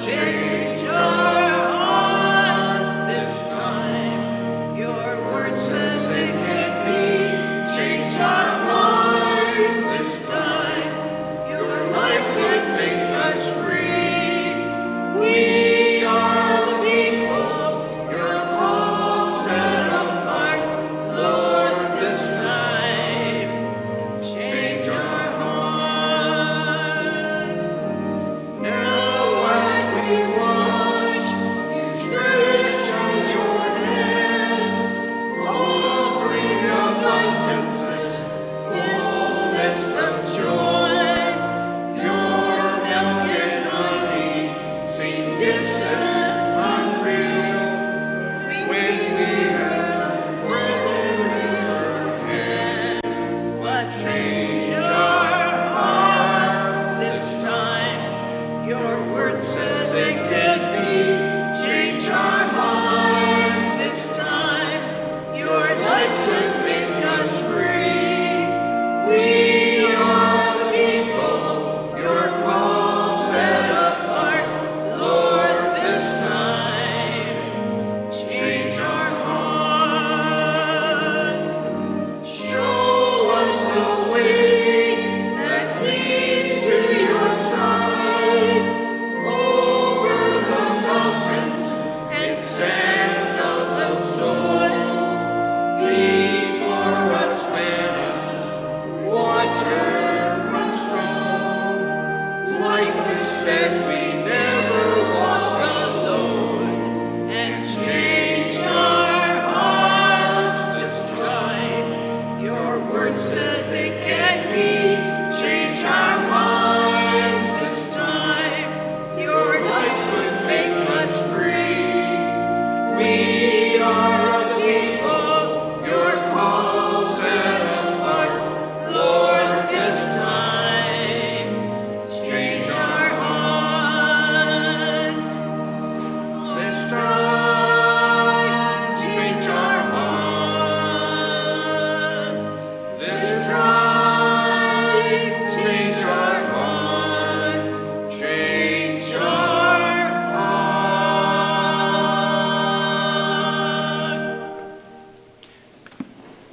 Jerry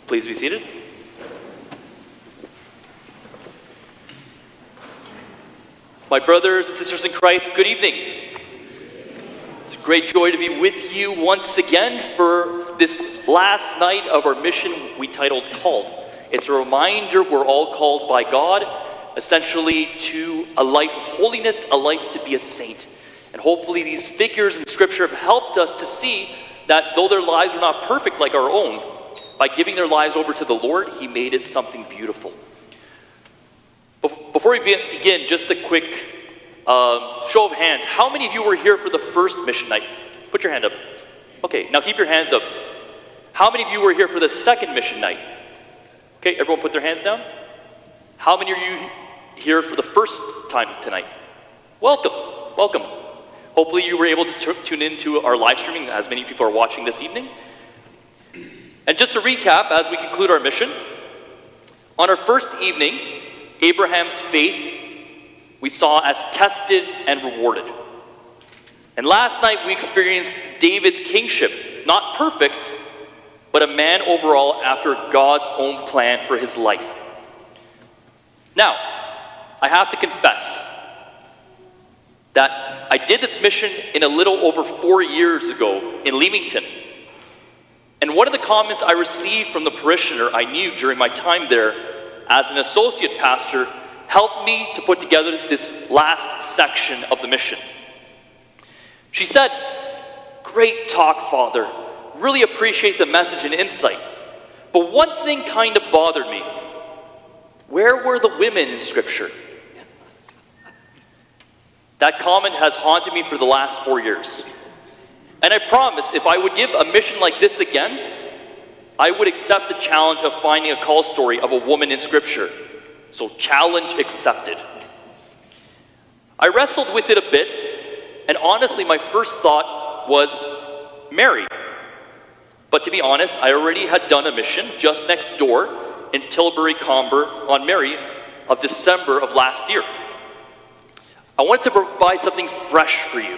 Please be seated. My brothers and sisters in Christ, good evening. It's a great joy to be with you once again for this last night of our mission we titled Called. It's a reminder we're all called by God, essentially to a life of holiness, a life to be a saint. And hopefully, these figures in Scripture have helped us to see that though their lives are not perfect like our own, by giving their lives over to the Lord, He made it something beautiful. Before we begin, just a quick um, show of hands. How many of you were here for the first mission night? Put your hand up. Okay, now keep your hands up. How many of you were here for the second mission night? Okay, everyone put their hands down. How many are you here for the first time tonight? Welcome, welcome. Hopefully, you were able to t- tune into our live streaming, as many people are watching this evening. And just to recap, as we conclude our mission, on our first evening, Abraham's faith we saw as tested and rewarded. And last night we experienced David's kingship, not perfect, but a man overall after God's own plan for his life. Now, I have to confess that I did this mission in a little over four years ago in Leamington. And one of the comments I received from the parishioner I knew during my time there as an associate pastor helped me to put together this last section of the mission. She said, Great talk, Father. Really appreciate the message and insight. But one thing kind of bothered me. Where were the women in Scripture? That comment has haunted me for the last four years. And I promised if I would give a mission like this again, I would accept the challenge of finding a call story of a woman in Scripture. So, challenge accepted. I wrestled with it a bit, and honestly, my first thought was Mary. But to be honest, I already had done a mission just next door in Tilbury Comber on Mary of December of last year. I wanted to provide something fresh for you.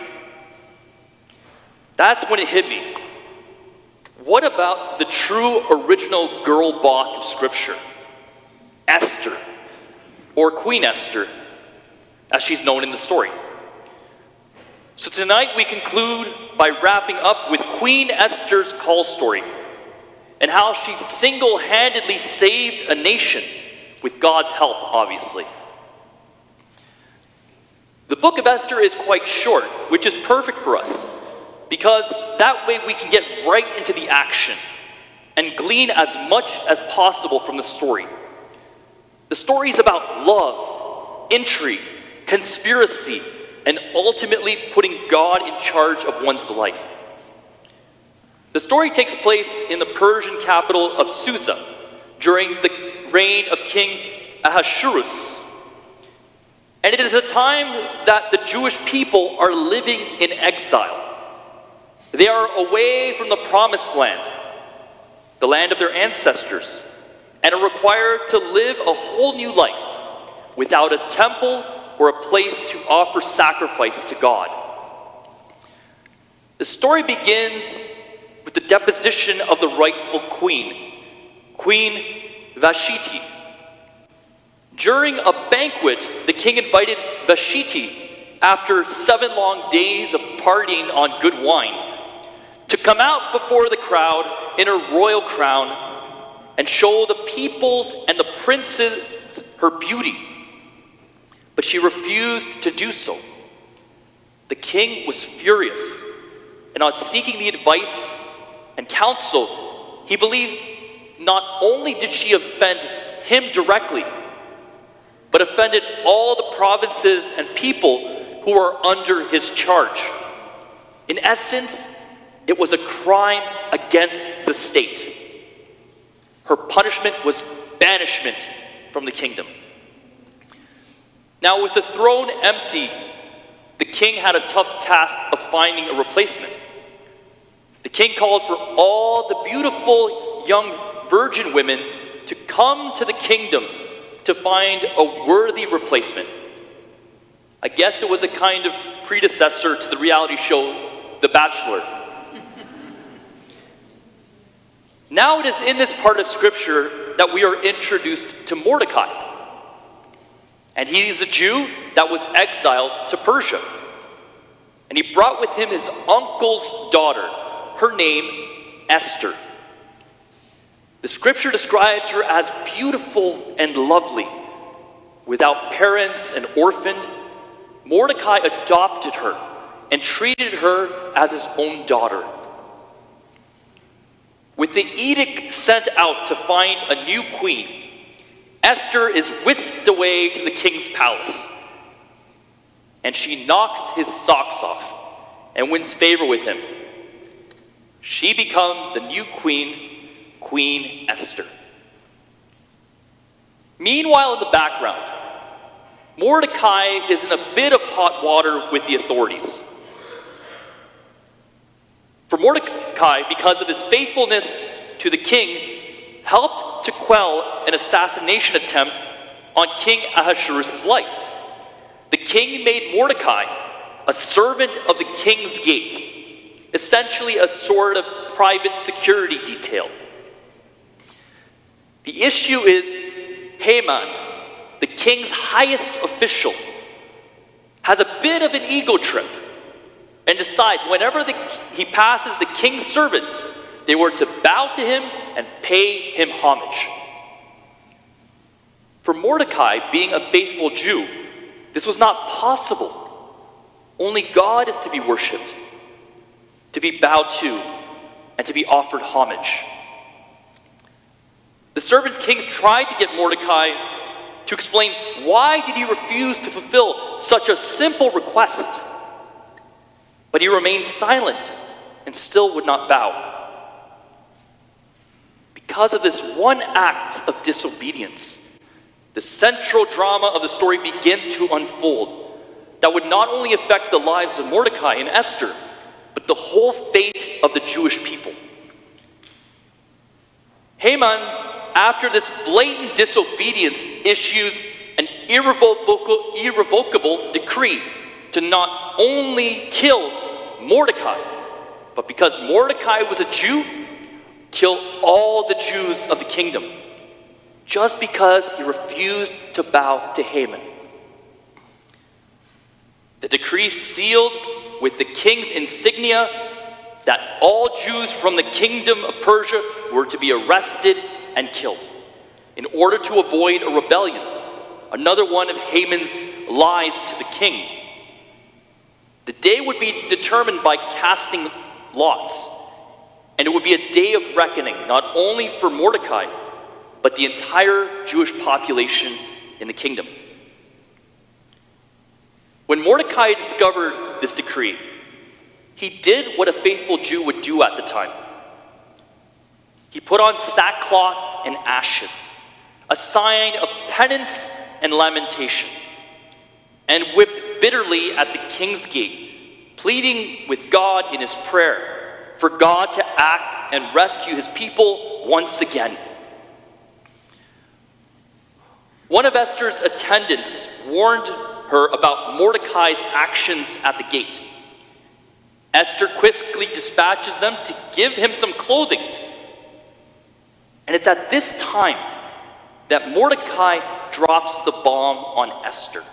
That's when it hit me. What about the true original girl boss of Scripture? Esther or Queen Esther, as she's known in the story. So tonight we conclude by wrapping up with Queen Esther's call story and how she single handedly saved a nation with God's help, obviously. The book of Esther is quite short, which is perfect for us because that way we can get right into the action and glean as much as possible from the story. The story is about love, intrigue, conspiracy, and ultimately putting God in charge of one's life. The story takes place in the Persian capital of Susa during the reign of King Ahasuerus. And it is a time that the Jewish people are living in exile. They are away from the promised land, the land of their ancestors and are required to live a whole new life without a temple or a place to offer sacrifice to God. The story begins with the deposition of the rightful queen, Queen Vashti. During a banquet, the king invited Vashti, after seven long days of partying on good wine, to come out before the crowd in her royal crown and show the peoples and the princes her beauty. But she refused to do so. The king was furious, and on seeking the advice and counsel, he believed not only did she offend him directly, but offended all the provinces and people who are under his charge. In essence, it was a crime against the state. Her punishment was banishment from the kingdom. Now, with the throne empty, the king had a tough task of finding a replacement. The king called for all the beautiful young virgin women to come to the kingdom to find a worthy replacement. I guess it was a kind of predecessor to the reality show The Bachelor. Now it is in this part of Scripture that we are introduced to Mordecai. And he is a Jew that was exiled to Persia. And he brought with him his uncle's daughter, her name Esther. The scripture describes her as beautiful and lovely. Without parents and orphaned, Mordecai adopted her and treated her as his own daughter. With the edict sent out to find a new queen, Esther is whisked away to the king's palace. And she knocks his socks off and wins favor with him. She becomes the new queen, Queen Esther. Meanwhile, in the background, Mordecai is in a bit of hot water with the authorities. For Mordecai, because of his faithfulness to the king, helped to quell an assassination attempt on King Ahasuerus' life. The king made Mordecai a servant of the king's gate, essentially a sort of private security detail. The issue is Haman, the king's highest official, has a bit of an ego trip and decides whenever the, he passes the king's servants, they were to bow to him and pay him homage. For Mordecai, being a faithful Jew, this was not possible. Only God is to be worshiped, to be bowed to, and to be offered homage. The servants' kings tried to get Mordecai to explain why did he refuse to fulfill such a simple request. But he remained silent and still would not bow. Because of this one act of disobedience, the central drama of the story begins to unfold that would not only affect the lives of Mordecai and Esther, but the whole fate of the Jewish people. Haman, after this blatant disobedience, issues an irrevocable, irrevocable decree to not only kill Mordecai, but because Mordecai was a Jew, kill all the Jews of the kingdom, just because he refused to bow to Haman. The decree sealed with the king's insignia that all Jews from the kingdom of Persia were to be arrested and killed in order to avoid a rebellion, another one of Haman's lies to the king. The day would be determined by casting lots, and it would be a day of reckoning, not only for Mordecai, but the entire Jewish population in the kingdom. When Mordecai discovered this decree, he did what a faithful Jew would do at the time. He put on sackcloth and ashes, a sign of penance and lamentation and wept bitterly at the king's gate, pleading with God in his prayer for God to act and rescue his people once again. One of Esther's attendants warned her about Mordecai's actions at the gate. Esther quickly dispatches them to give him some clothing. And it's at this time that Mordecai drops the bomb on Esther.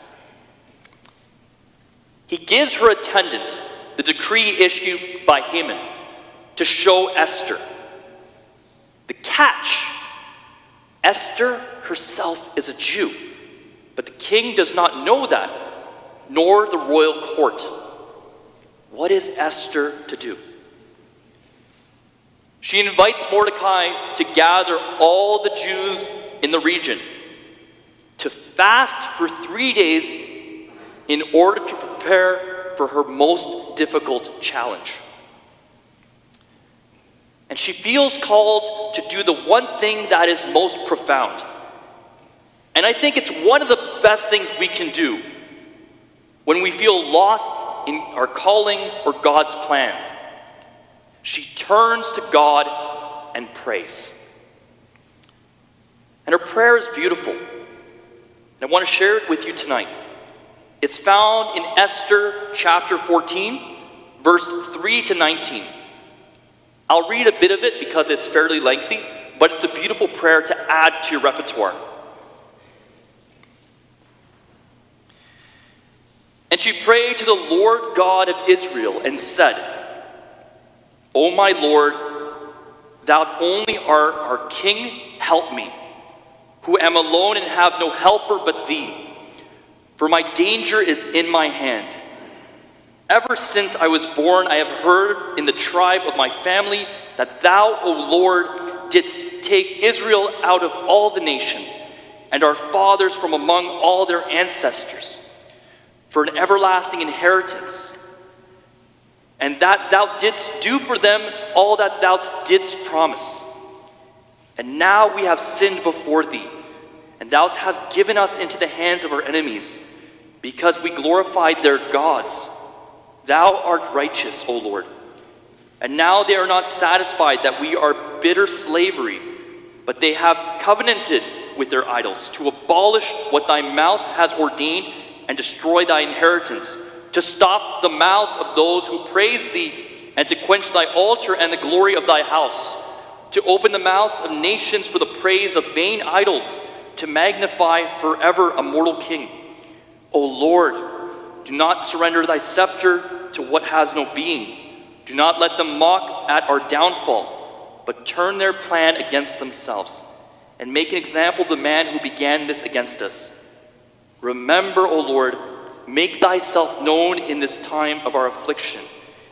He gives her attendant the decree issued by Haman to show Esther. The catch Esther herself is a Jew, but the king does not know that, nor the royal court. What is Esther to do? She invites Mordecai to gather all the Jews in the region to fast for three days in order to prepare for her most difficult challenge. And she feels called to do the one thing that is most profound. And I think it's one of the best things we can do when we feel lost in our calling or God's plan. She turns to God and prays. And her prayer is beautiful. And I want to share it with you tonight. It's found in Esther chapter 14, verse 3 to 19. I'll read a bit of it because it's fairly lengthy, but it's a beautiful prayer to add to your repertoire. And she prayed to the Lord God of Israel and said, O my Lord, thou only art our King, help me, who am alone and have no helper but thee. For my danger is in my hand. Ever since I was born, I have heard in the tribe of my family that thou, O Lord, didst take Israel out of all the nations, and our fathers from among all their ancestors, for an everlasting inheritance. And that thou didst do for them all that thou didst promise. And now we have sinned before thee, and thou hast given us into the hands of our enemies, because we glorified their gods. Thou art righteous, O Lord. And now they are not satisfied that we are bitter slavery, but they have covenanted with their idols to abolish what thy mouth has ordained and destroy thy inheritance, to stop the mouths of those who praise thee, and to quench thy altar and the glory of thy house, to open the mouths of nations for the praise of vain idols, to magnify forever a mortal king. O Lord, do not surrender thy scepter to what has no being do not let them mock at our downfall, but turn their plan against themselves, and make an example of the man who began this against us. Remember, O Lord, make thyself known in this time of our affliction,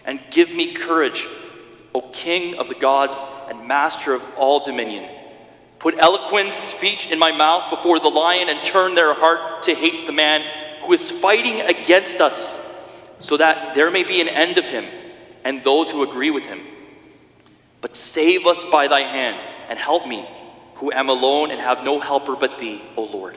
and give me courage, O King of the gods and Master of all dominion. Put eloquent speech in my mouth before the lion, and turn their heart to hate the man who is fighting against us, so that there may be an end of him and those who agree with him. But save us by thy hand, and help me, who am alone and have no helper but thee, O Lord.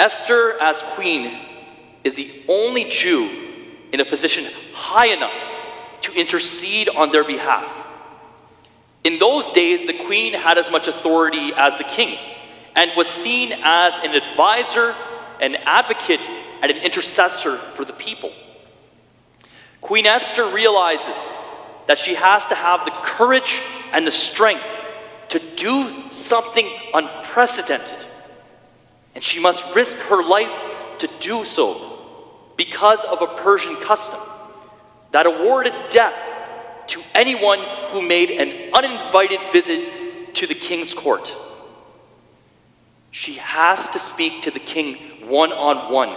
Esther, as queen, is the only Jew in a position high enough to intercede on their behalf. In those days, the queen had as much authority as the king and was seen as an advisor, an advocate, and an intercessor for the people. Queen Esther realizes that she has to have the courage and the strength to do something unprecedented. And she must risk her life to do so because of a Persian custom that awarded death to anyone who made an uninvited visit to the king's court. She has to speak to the king one on one,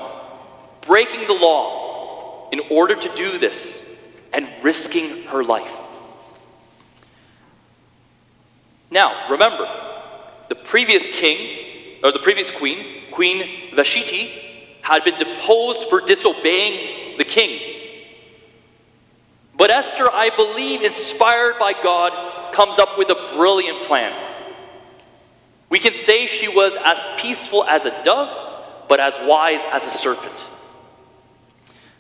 breaking the law in order to do this and risking her life. Now, remember, the previous king, or the previous queen, Queen Vashti, had been deposed for disobeying the king but Esther, I believe, inspired by God, comes up with a brilliant plan. We can say she was as peaceful as a dove, but as wise as a serpent.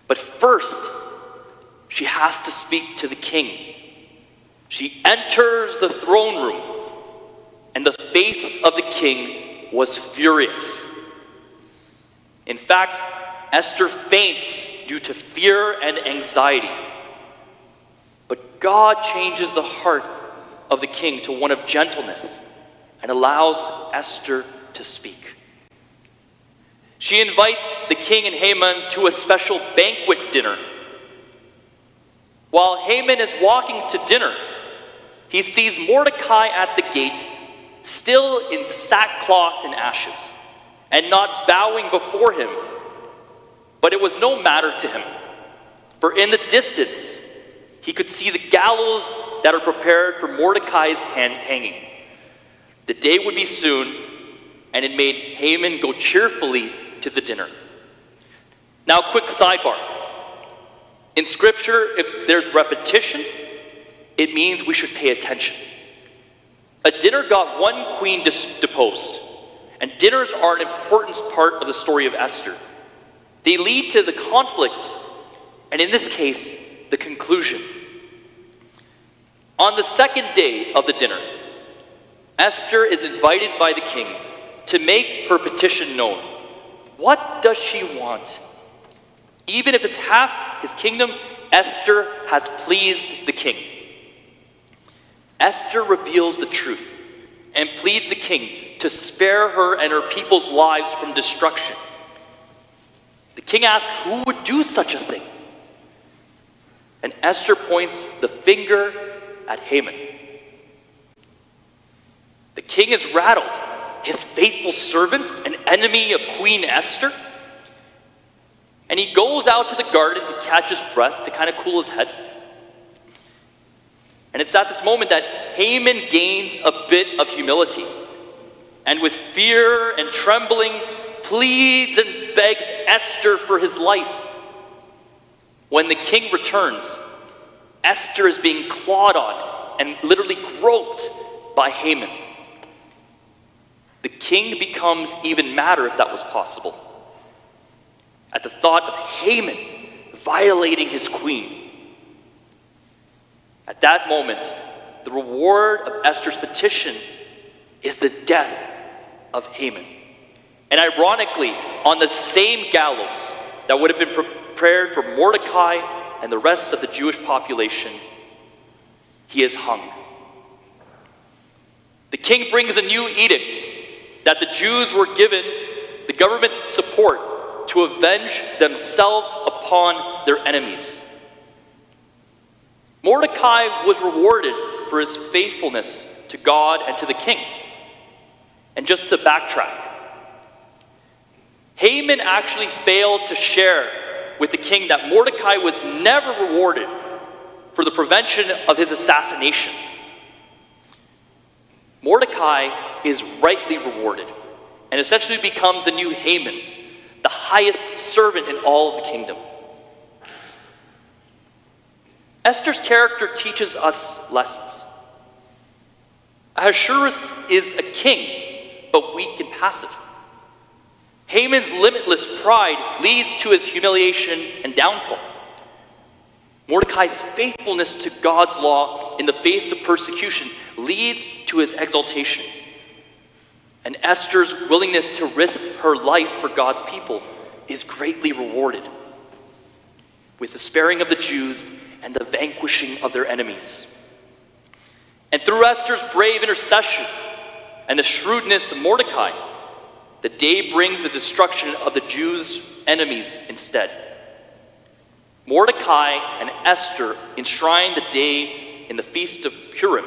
But first, she has to speak to the king. She enters the throne room, and the face of the king was furious. In fact, Esther faints due to fear and anxiety. But God changes the heart of the king to one of gentleness and allows Esther to speak. She invites the king and Haman to a special banquet dinner. While Haman is walking to dinner, he sees Mordecai at the gate, still in sackcloth and ashes, and not bowing before him. But it was no matter to him, for in the distance, he could see the gallows that are prepared for Mordecai's hand hanging. The day would be soon, and it made Haman go cheerfully to the dinner. Now, quick sidebar. In Scripture, if there's repetition, it means we should pay attention. A dinner got one queen deposed, and dinners are an important part of the story of Esther. They lead to the conflict, and in this case, the conclusion. On the second day of the dinner, Esther is invited by the king to make her petition known. What does she want? Even if it's half his kingdom, Esther has pleased the king. Esther reveals the truth and pleads the king to spare her and her people's lives from destruction. The king asks, Who would do such a thing? And Esther points the finger at Haman. The king is rattled. His faithful servant, an enemy of Queen Esther. And he goes out to the garden to catch his breath, to kind of cool his head. And it's at this moment that Haman gains a bit of humility. And with fear and trembling, pleads and begs Esther for his life. When the king returns, Esther is being clawed on and literally groped by Haman. The king becomes even madder if that was possible at the thought of Haman violating his queen. At that moment, the reward of Esther's petition is the death of Haman. And ironically, on the same gallows that would have been prepared for Mordecai and the rest of the Jewish population, he is hung. The king brings a new edict that the Jews were given the government support to avenge themselves upon their enemies. Mordecai was rewarded for his faithfulness to God and to the king. And just to backtrack, Haman actually failed to share with the king that Mordecai was never rewarded for the prevention of his assassination. Mordecai is rightly rewarded and essentially becomes the new Haman, the highest servant in all of the kingdom. Esther's character teaches us lessons. Ahasuerus is a king, but weak and passive. Haman's limitless pride leads to his humiliation and downfall. Mordecai's faithfulness to God's law in the face of persecution leads to his exaltation. And Esther's willingness to risk her life for God's people is greatly rewarded with the sparing of the Jews and the vanquishing of their enemies. And through Esther's brave intercession and the shrewdness of Mordecai, the day brings the destruction of the Jews' enemies instead. Mordecai and Esther enshrine the day in the Feast of Purim,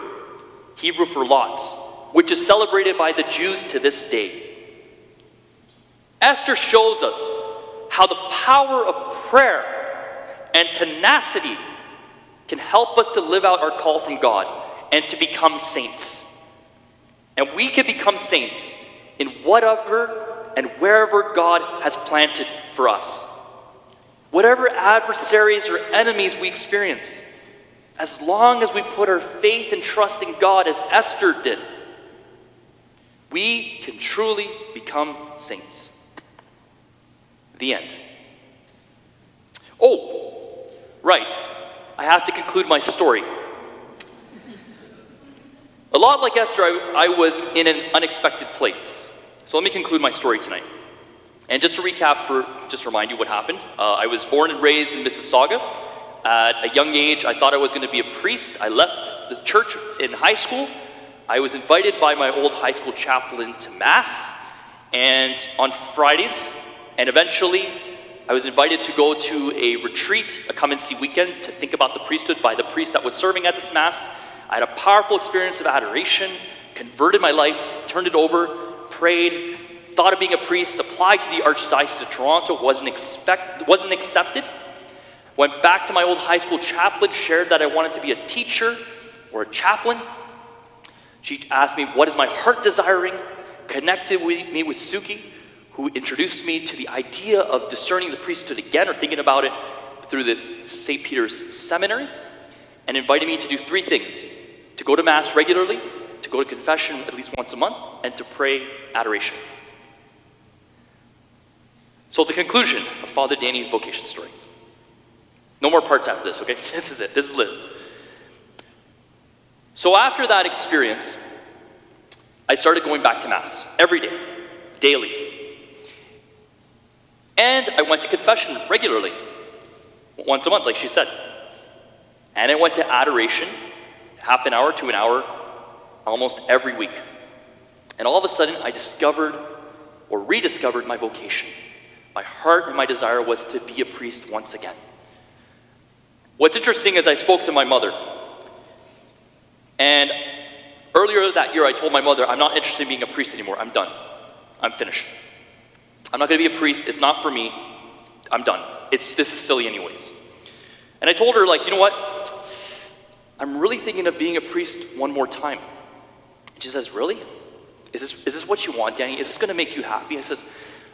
Hebrew for lots, which is celebrated by the Jews to this day. Esther shows us how the power of prayer and tenacity can help us to live out our call from God and to become saints. And we can become saints in whatever and wherever God has planted for us. Whatever adversaries or enemies we experience, as long as we put our faith and trust in God as Esther did, we can truly become saints. The end. Oh, right. I have to conclude my story. A lot like Esther, I, I was in an unexpected place. So let me conclude my story tonight. And just to recap, for just to remind you what happened, uh, I was born and raised in Mississauga. At a young age, I thought I was going to be a priest. I left the church in high school. I was invited by my old high school chaplain to Mass, and on Fridays, and eventually, I was invited to go to a retreat, a come and see weekend, to think about the priesthood by the priest that was serving at this Mass. I had a powerful experience of adoration, converted my life, turned it over, prayed, thought of being a priest, applied to the Archdiocese of Toronto, wasn't, expect, wasn't accepted. Went back to my old high school chaplain, shared that I wanted to be a teacher or a chaplain. She asked me, What is my heart desiring? Connected with me with Suki, who introduced me to the idea of discerning the priesthood again or thinking about it through the St. Peter's Seminary, and invited me to do three things to go to Mass regularly, to go to confession at least once a month, and to pray adoration. So, the conclusion of Father Danny's vocation story. No more parts after this, okay? This is it. This is it. So, after that experience, I started going back to Mass every day, daily. And I went to confession regularly, once a month, like she said. And I went to adoration half an hour to an hour almost every week. And all of a sudden, I discovered or rediscovered my vocation. My heart and my desire was to be a priest once again. What's interesting is I spoke to my mother. And earlier that year, I told my mother, I'm not interested in being a priest anymore. I'm done. I'm finished. I'm not going to be a priest. It's not for me. I'm done. It's, this is silly, anyways. And I told her, like, you know what? I'm really thinking of being a priest one more time. She says, Really? Is this, is this what you want, Danny? Is this going to make you happy? I says,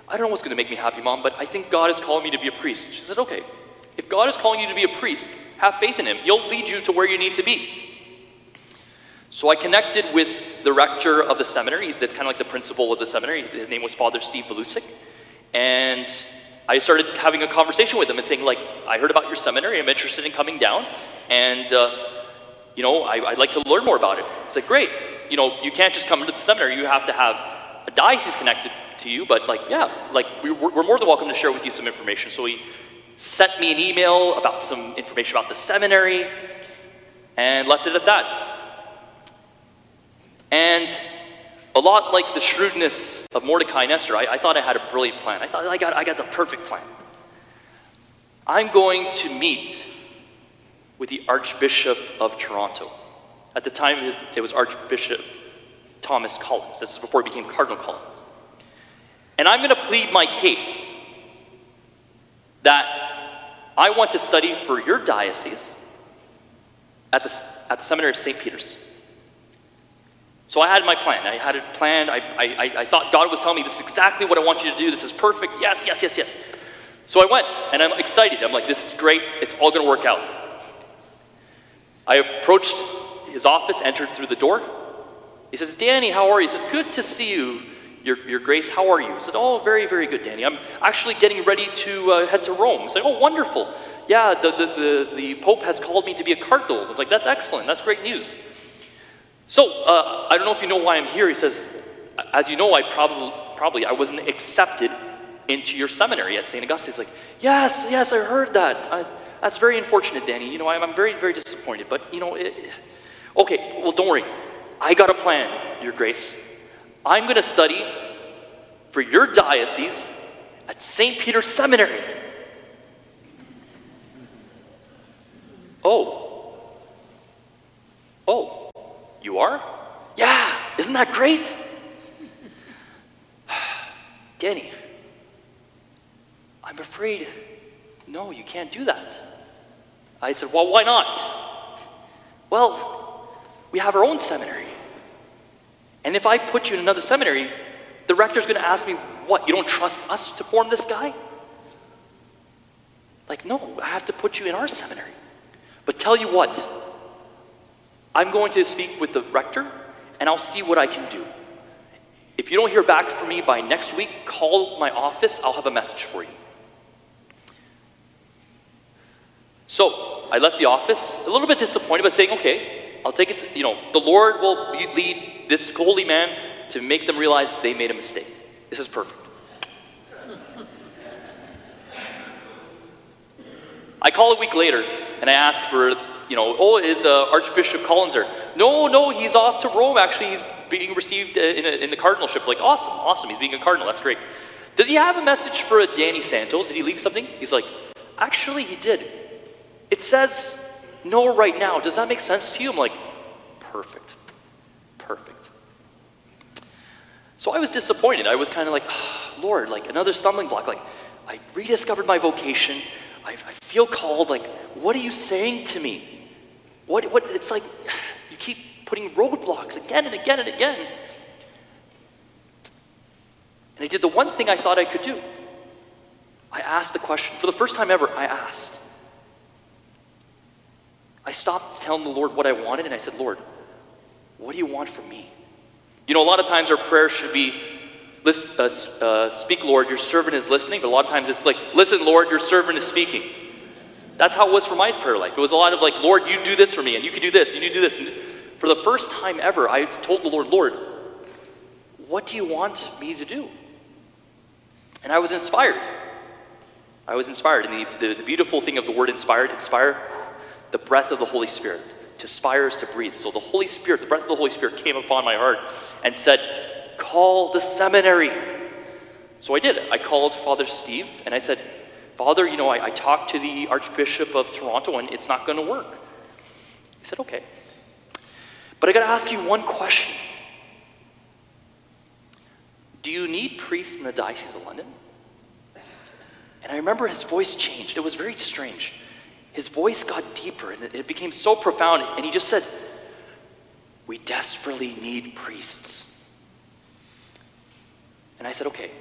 I don't know what's going to make me happy, Mom, but I think God is calling me to be a priest. She said, Okay. If God is calling you to be a priest, have faith in Him. He'll lead you to where you need to be. So I connected with the rector of the seminary, that's kind of like the principal of the seminary. His name was Father Steve Wlusek. And I started having a conversation with him and saying, like, I heard about your seminary. I'm interested in coming down. And, uh, you know, I, would like to learn more about it. It's like, great. You know, you can't just come into the seminary. You have to have a diocese connected to you. But, like, yeah, like, we're, we're more than welcome to share with you some information. So he sent me an email about some information about the seminary and left it at that. And a lot like the shrewdness of Mordecai and Esther, I, I thought I had a brilliant plan. I thought I got, I got the perfect plan. I'm going to meet with the Archbishop of Toronto. At the time, it was Archbishop Thomas Collins. This is before he became Cardinal Collins. And I'm going to plead my case that I want to study for your diocese at the, at the Seminary of St. Peter's. So I had my plan. I had it planned. I, I, I thought God was telling me this is exactly what I want you to do. This is perfect. Yes, yes, yes, yes. So I went and I'm excited. I'm like, this is great. It's all going to work out. I approached his office, entered through the door. He says, Danny, how are you? He said, good to see you. Your, your Grace, how are you? I said, Oh, very, very good, Danny. I'm actually getting ready to uh, head to Rome. I said, Oh, wonderful. Yeah, the, the, the, the Pope has called me to be a cardinal. I was like, That's excellent. That's great news. So, uh, I don't know if you know why I'm here. He says, As you know, I probably, probably I wasn't accepted into your seminary at St. Augustine. It's like, Yes, yes, I heard that. I, that's very unfortunate, Danny. You know, I'm, I'm very, very disappointed. But, you know, it, okay, well, don't worry. I got a plan, Your Grace. I'm going to study for your diocese at St. Peter's Seminary. Oh. Oh, you are? Yeah, isn't that great? Danny, I'm afraid, no, you can't do that. I said, Well, why not? Well, we have our own seminary. And if I put you in another seminary, the rector's going to ask me, What, you don't trust us to form this guy? Like, no, I have to put you in our seminary. But tell you what, I'm going to speak with the rector and I'll see what I can do. If you don't hear back from me by next week, call my office, I'll have a message for you. So I left the office a little bit disappointed, but saying, okay, I'll take it, to, you know, the Lord will lead this holy man to make them realize they made a mistake. This is perfect. I call a week later and I ask for, you know, oh, is uh, Archbishop Collins there? No, no, he's off to Rome. Actually, he's being received uh, in, a, in the cardinalship. Like, awesome, awesome. He's being a cardinal. That's great. Does he have a message for Danny Santos? Did he leave something? He's like, actually, he did. It says no right now. Does that make sense to you? I'm like, perfect. Perfect. So I was disappointed. I was kind of like, oh, Lord, like another stumbling block. Like, I rediscovered my vocation. I, I feel called. Like, what are you saying to me? What, what, it's like you keep putting roadblocks again and again and again. And I did the one thing I thought I could do. I asked the question. For the first time ever, I asked. I stopped telling the Lord what I wanted and I said, Lord, what do you want from me? You know, a lot of times our prayer should be, uh, uh, speak, Lord, your servant is listening, but a lot of times it's like, listen, Lord, your servant is speaking. That's how it was for my prayer life. It was a lot of like, Lord, you do this for me, and you can do this, and you do this. And for the first time ever, I told the Lord, Lord, what do you want me to do? And I was inspired. I was inspired. And the, the, the beautiful thing of the word inspired, inspire, the breath of the Holy Spirit to spires to breathe. So the Holy Spirit, the breath of the Holy Spirit came upon my heart and said, Call the seminary. So I did. I called Father Steve and I said, Father, you know, I, I talked to the Archbishop of Toronto and it's not going to work. He said, Okay. But I got to ask you one question Do you need priests in the Diocese of London? And I remember his voice changed. It was very strange. His voice got deeper and it became so profound. And he just said, We desperately need priests. And I said, Okay,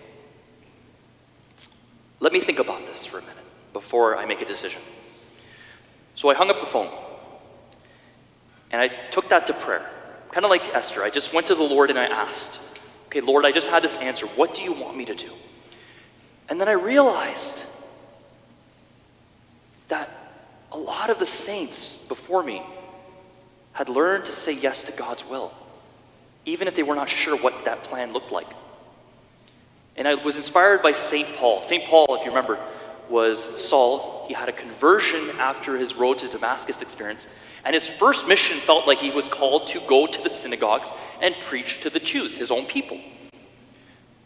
let me think about this for a minute before I make a decision. So I hung up the phone and I took that to prayer. Kind of like Esther, I just went to the Lord and I asked, Okay, Lord, I just had this answer. What do you want me to do? And then I realized that a lot of the saints before me had learned to say yes to God's will, even if they were not sure what that plan looked like. And I was inspired by St. Paul. St. Paul, if you remember, was Saul. He had a conversion after his road to Damascus experience. And his first mission felt like he was called to go to the synagogues and preach to the Jews, his own people.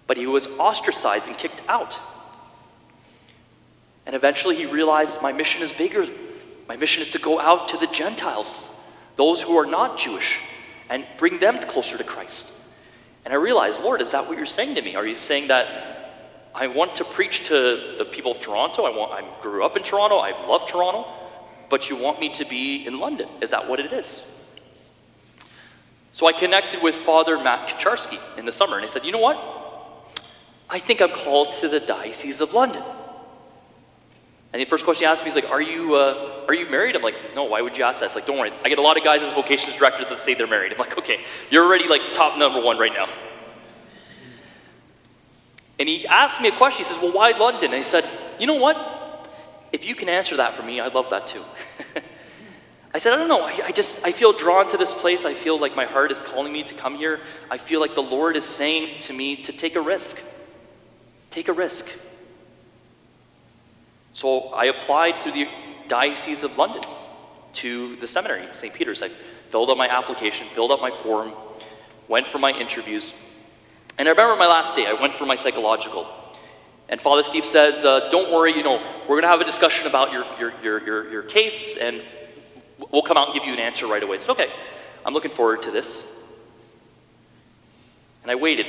But he was ostracized and kicked out. And eventually he realized my mission is bigger. My mission is to go out to the Gentiles, those who are not Jewish, and bring them closer to Christ. And I realized, Lord, is that what you're saying to me? Are you saying that I want to preach to the people of Toronto? I, want, I grew up in Toronto. I love Toronto. But you want me to be in London. Is that what it is? So I connected with Father Matt Kacharski in the summer, and I said, you know what? I think I'm called to the Diocese of London. And the first question he asked me is like, "Are you uh, are you married?" I'm like, "No. Why would you ask that?" Like, "Don't worry. I get a lot of guys as vocations directors that say they're married." I'm like, "Okay, you're already like top number one right now." And he asked me a question. He says, "Well, why London?" And he said, "You know what? If you can answer that for me, I'd love that too." I said, "I don't know. I, I just I feel drawn to this place. I feel like my heart is calling me to come here. I feel like the Lord is saying to me to take a risk. Take a risk." So I applied through the Diocese of London to the seminary, St. Peter's. I filled out my application, filled out my form, went for my interviews. And I remember my last day, I went for my psychological. And Father Steve says, uh, Don't worry, you know, we're going to have a discussion about your, your, your, your, your case, and we'll come out and give you an answer right away. I said, Okay, I'm looking forward to this. And I waited.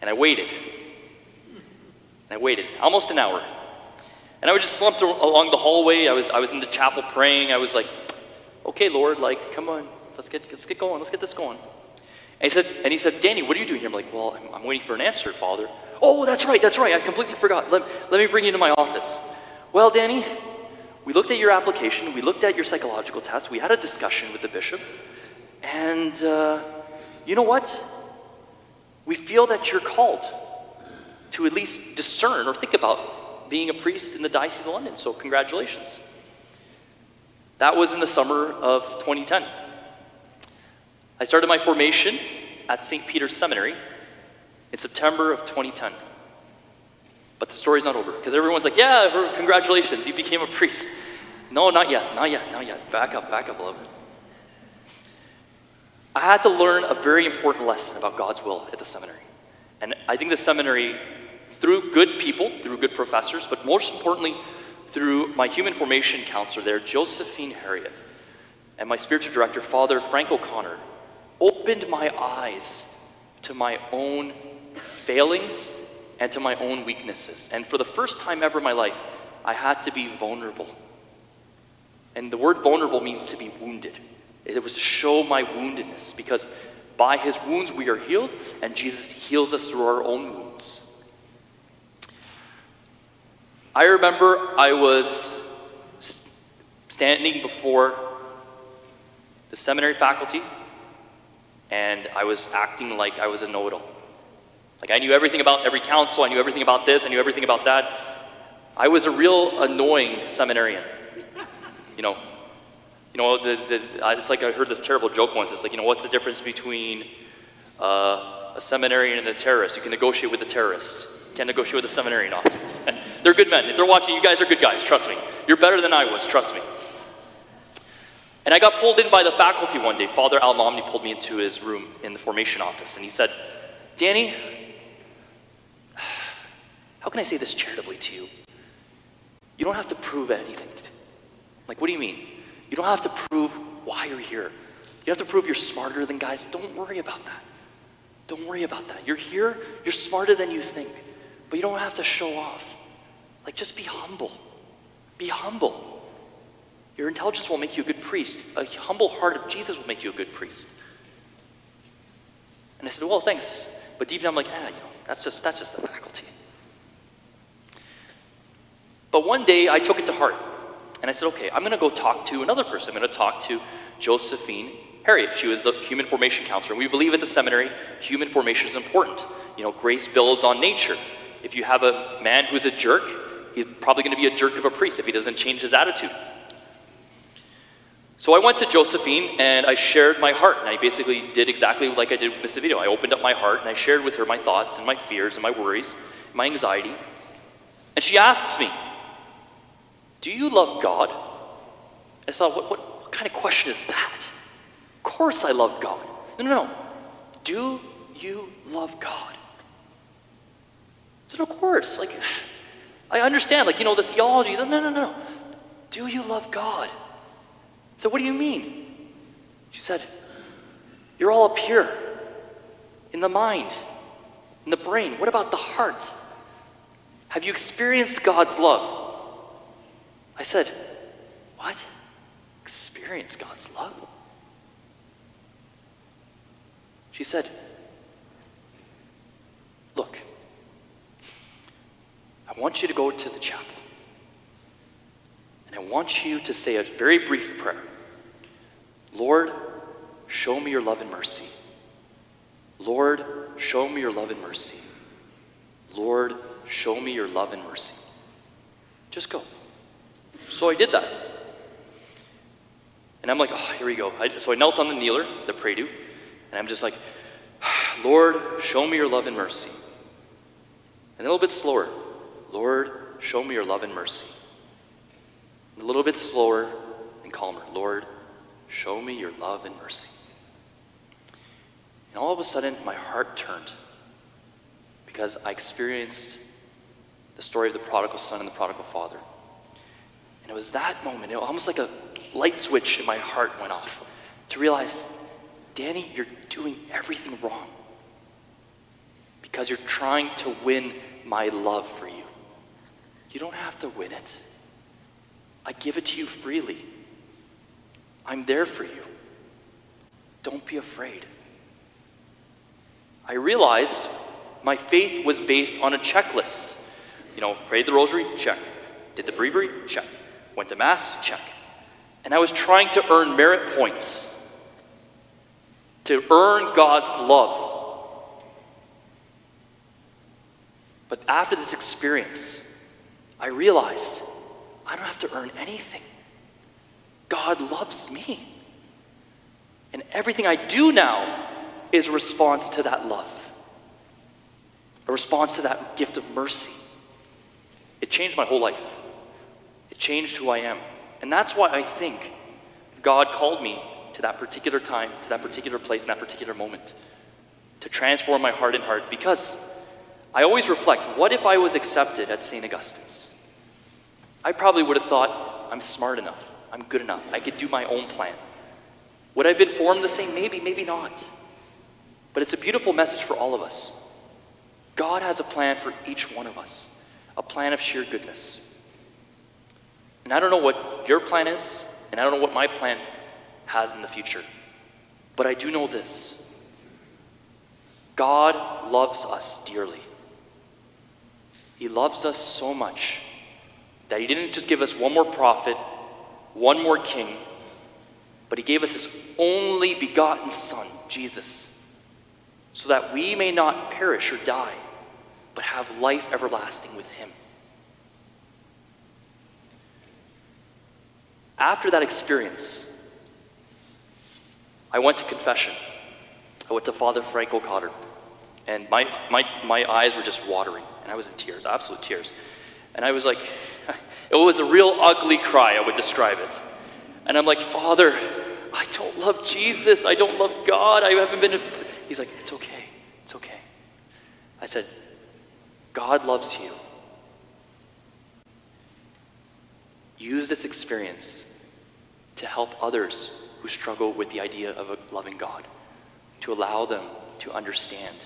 And I waited. I waited almost an hour. And I was just slumped along the hallway. I was, I was in the chapel praying. I was like, okay, Lord, like, come on, let's get, let's get going. Let's get this going. And he said, and he said, Danny, what are you doing here? I'm like, well, I'm, I'm waiting for an answer, Father. Oh, that's right, that's right. I completely forgot. Let, let me bring you to my office. Well, Danny, we looked at your application. We looked at your psychological test. We had a discussion with the bishop. And uh, you know what? We feel that you're called to at least discern or think about being a priest in the Diocese of London. So, congratulations. That was in the summer of 2010. I started my formation at St. Peter's Seminary in September of 2010. But the story's not over because everyone's like, yeah, congratulations, you became a priest. No, not yet, not yet, not yet. Back up, back up a little bit. I had to learn a very important lesson about God's will at the seminary. And I think the seminary through good people, through good professors, but most importantly, through my human formation counselor there, Josephine Harriet, and my spiritual director, Father Frank O'Connor, opened my eyes to my own failings and to my own weaknesses. And for the first time ever in my life, I had to be vulnerable. And the word vulnerable means to be wounded. It was to show my woundedness because by his wounds we are healed, and Jesus heals us through our own wounds. I remember I was standing before the seminary faculty and I was acting like I was a know it all. Like I knew everything about every council, I knew everything about this, I knew everything about that. I was a real annoying seminarian. You know, you know, the, the, it's like I heard this terrible joke once. It's like, you know, what's the difference between uh, a seminarian and a terrorist? You can negotiate with a terrorist. You can't negotiate with a seminarian often. They're good men. If they're watching, you guys are good guys, trust me. You're better than I was, trust me. And I got pulled in by the faculty one day. Father Al Momni pulled me into his room in the formation office, and he said, Danny, how can I say this charitably to you? You don't have to prove anything. Like, what do you mean? You don't have to prove why you're here. You have to prove you're smarter than guys. Don't worry about that. Don't worry about that. You're here, you're smarter than you think, but you don't have to show off. Like, just be humble. Be humble. Your intelligence will make you a good priest. A humble heart of Jesus will make you a good priest. And I said, Well, thanks. But deep down, I'm like, ah, you know, that's just, that's just the faculty. But one day I took it to heart. And I said, okay, I'm going to go talk to another person. I'm going to talk to Josephine Harriet. She was the human formation counselor. And we believe at the seminary, human formation is important. You know, grace builds on nature. If you have a man who's a jerk, he's probably going to be a jerk of a priest if he doesn't change his attitude. So I went to Josephine and I shared my heart. And I basically did exactly like I did with Mr. Video. I opened up my heart and I shared with her my thoughts and my fears and my worries, my anxiety. And she asks me, do you love God? I thought, what, what, what kind of question is that? Of course I love God. No, no, no. Do you love God? I said, of course. Like, I understand, like, you know, the theology. No, no, no, no. Do you love God? Said, what do you mean? She said, you're all up here in the mind, in the brain. What about the heart? Have you experienced God's love? I said, What? Experience God's love? She said, Look, I want you to go to the chapel. And I want you to say a very brief prayer Lord, show me your love and mercy. Lord, show me your love and mercy. Lord, show me your love and mercy. Just go. So I did that. And I'm like, oh, here we go. I, so I knelt on the kneeler, the to, and I'm just like, Lord, show me your love and mercy. And a little bit slower, Lord, show me your love and mercy. A little bit slower and calmer, Lord, show me your love and mercy. And all of a sudden, my heart turned because I experienced the story of the prodigal son and the prodigal father. And it was that moment, it was almost like a light switch in my heart went off to realize, Danny, you're doing everything wrong because you're trying to win my love for you. You don't have to win it. I give it to you freely. I'm there for you. Don't be afraid. I realized my faith was based on a checklist. You know, prayed the rosary, check. Did the breviary, check. Went to Mass? Check. And I was trying to earn merit points to earn God's love. But after this experience, I realized I don't have to earn anything. God loves me. And everything I do now is a response to that love, a response to that gift of mercy. It changed my whole life. It changed who I am. And that's why I think God called me to that particular time, to that particular place, in that particular moment, to transform my heart and heart. Because I always reflect what if I was accepted at St. Augustine's? I probably would have thought, I'm smart enough, I'm good enough, I could do my own plan. Would I have been formed the same? Maybe, maybe not. But it's a beautiful message for all of us. God has a plan for each one of us, a plan of sheer goodness. And I don't know what your plan is, and I don't know what my plan has in the future. But I do know this God loves us dearly. He loves us so much that He didn't just give us one more prophet, one more king, but He gave us His only begotten Son, Jesus, so that we may not perish or die, but have life everlasting with Him. After that experience, I went to confession. I went to Father Frank O'Connor, and my, my, my eyes were just watering, and I was in tears, absolute tears. And I was like, it was a real ugly cry, I would describe it. And I'm like, Father, I don't love Jesus. I don't love God. I haven't been. A... He's like, It's okay. It's okay. I said, God loves you. Use this experience to help others who struggle with the idea of a loving God, to allow them to understand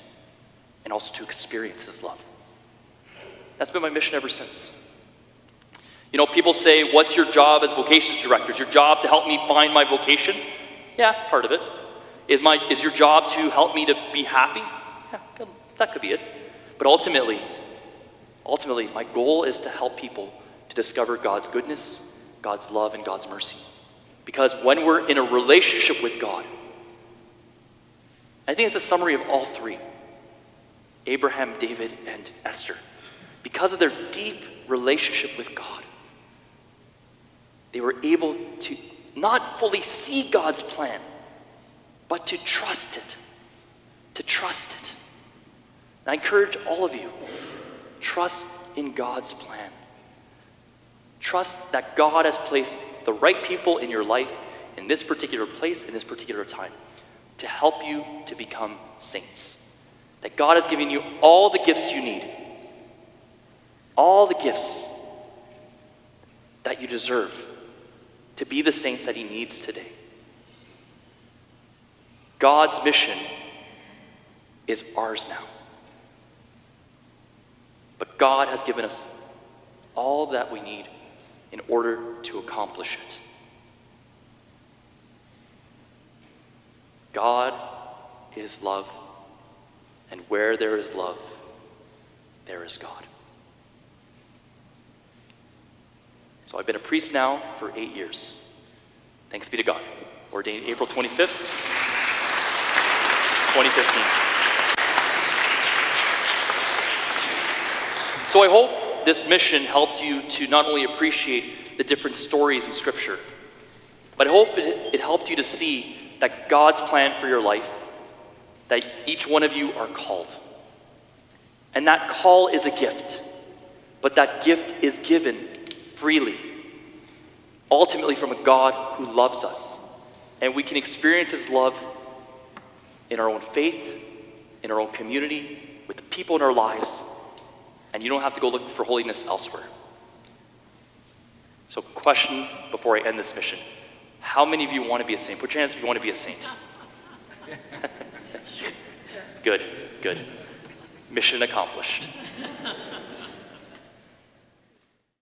and also to experience His love. That's been my mission ever since. You know, people say, What's your job as vocations director? Is your job to help me find my vocation? Yeah, part of it. Is, my, is your job to help me to be happy? Yeah, that could be it. But ultimately, ultimately, my goal is to help people to discover God's goodness, God's love, and God's mercy. Because when we're in a relationship with God, I think it's a summary of all three Abraham, David, and Esther. Because of their deep relationship with God, they were able to not fully see God's plan, but to trust it. To trust it. And I encourage all of you trust in God's plan. Trust that God has placed the right people in your life in this particular place, in this particular time, to help you to become saints. That God has given you all the gifts you need, all the gifts that you deserve to be the saints that He needs today. God's mission is ours now. But God has given us all that we need in order to accomplish it. God is love, and where there is love, there is God. So I've been a priest now for eight years. Thanks be to God. Ordained April 25th, 2015. So I hope this mission helped you to not only appreciate the different stories in Scripture, but I hope it, it helped you to see that God's plan for your life, that each one of you are called. And that call is a gift, but that gift is given freely, ultimately from a God who loves us. And we can experience His love in our own faith, in our own community, with the people in our lives, and you don't have to go look for holiness elsewhere. So, question before I end this mission How many of you want to be a saint? Put your hands if you want to be a saint. good, good. Mission accomplished.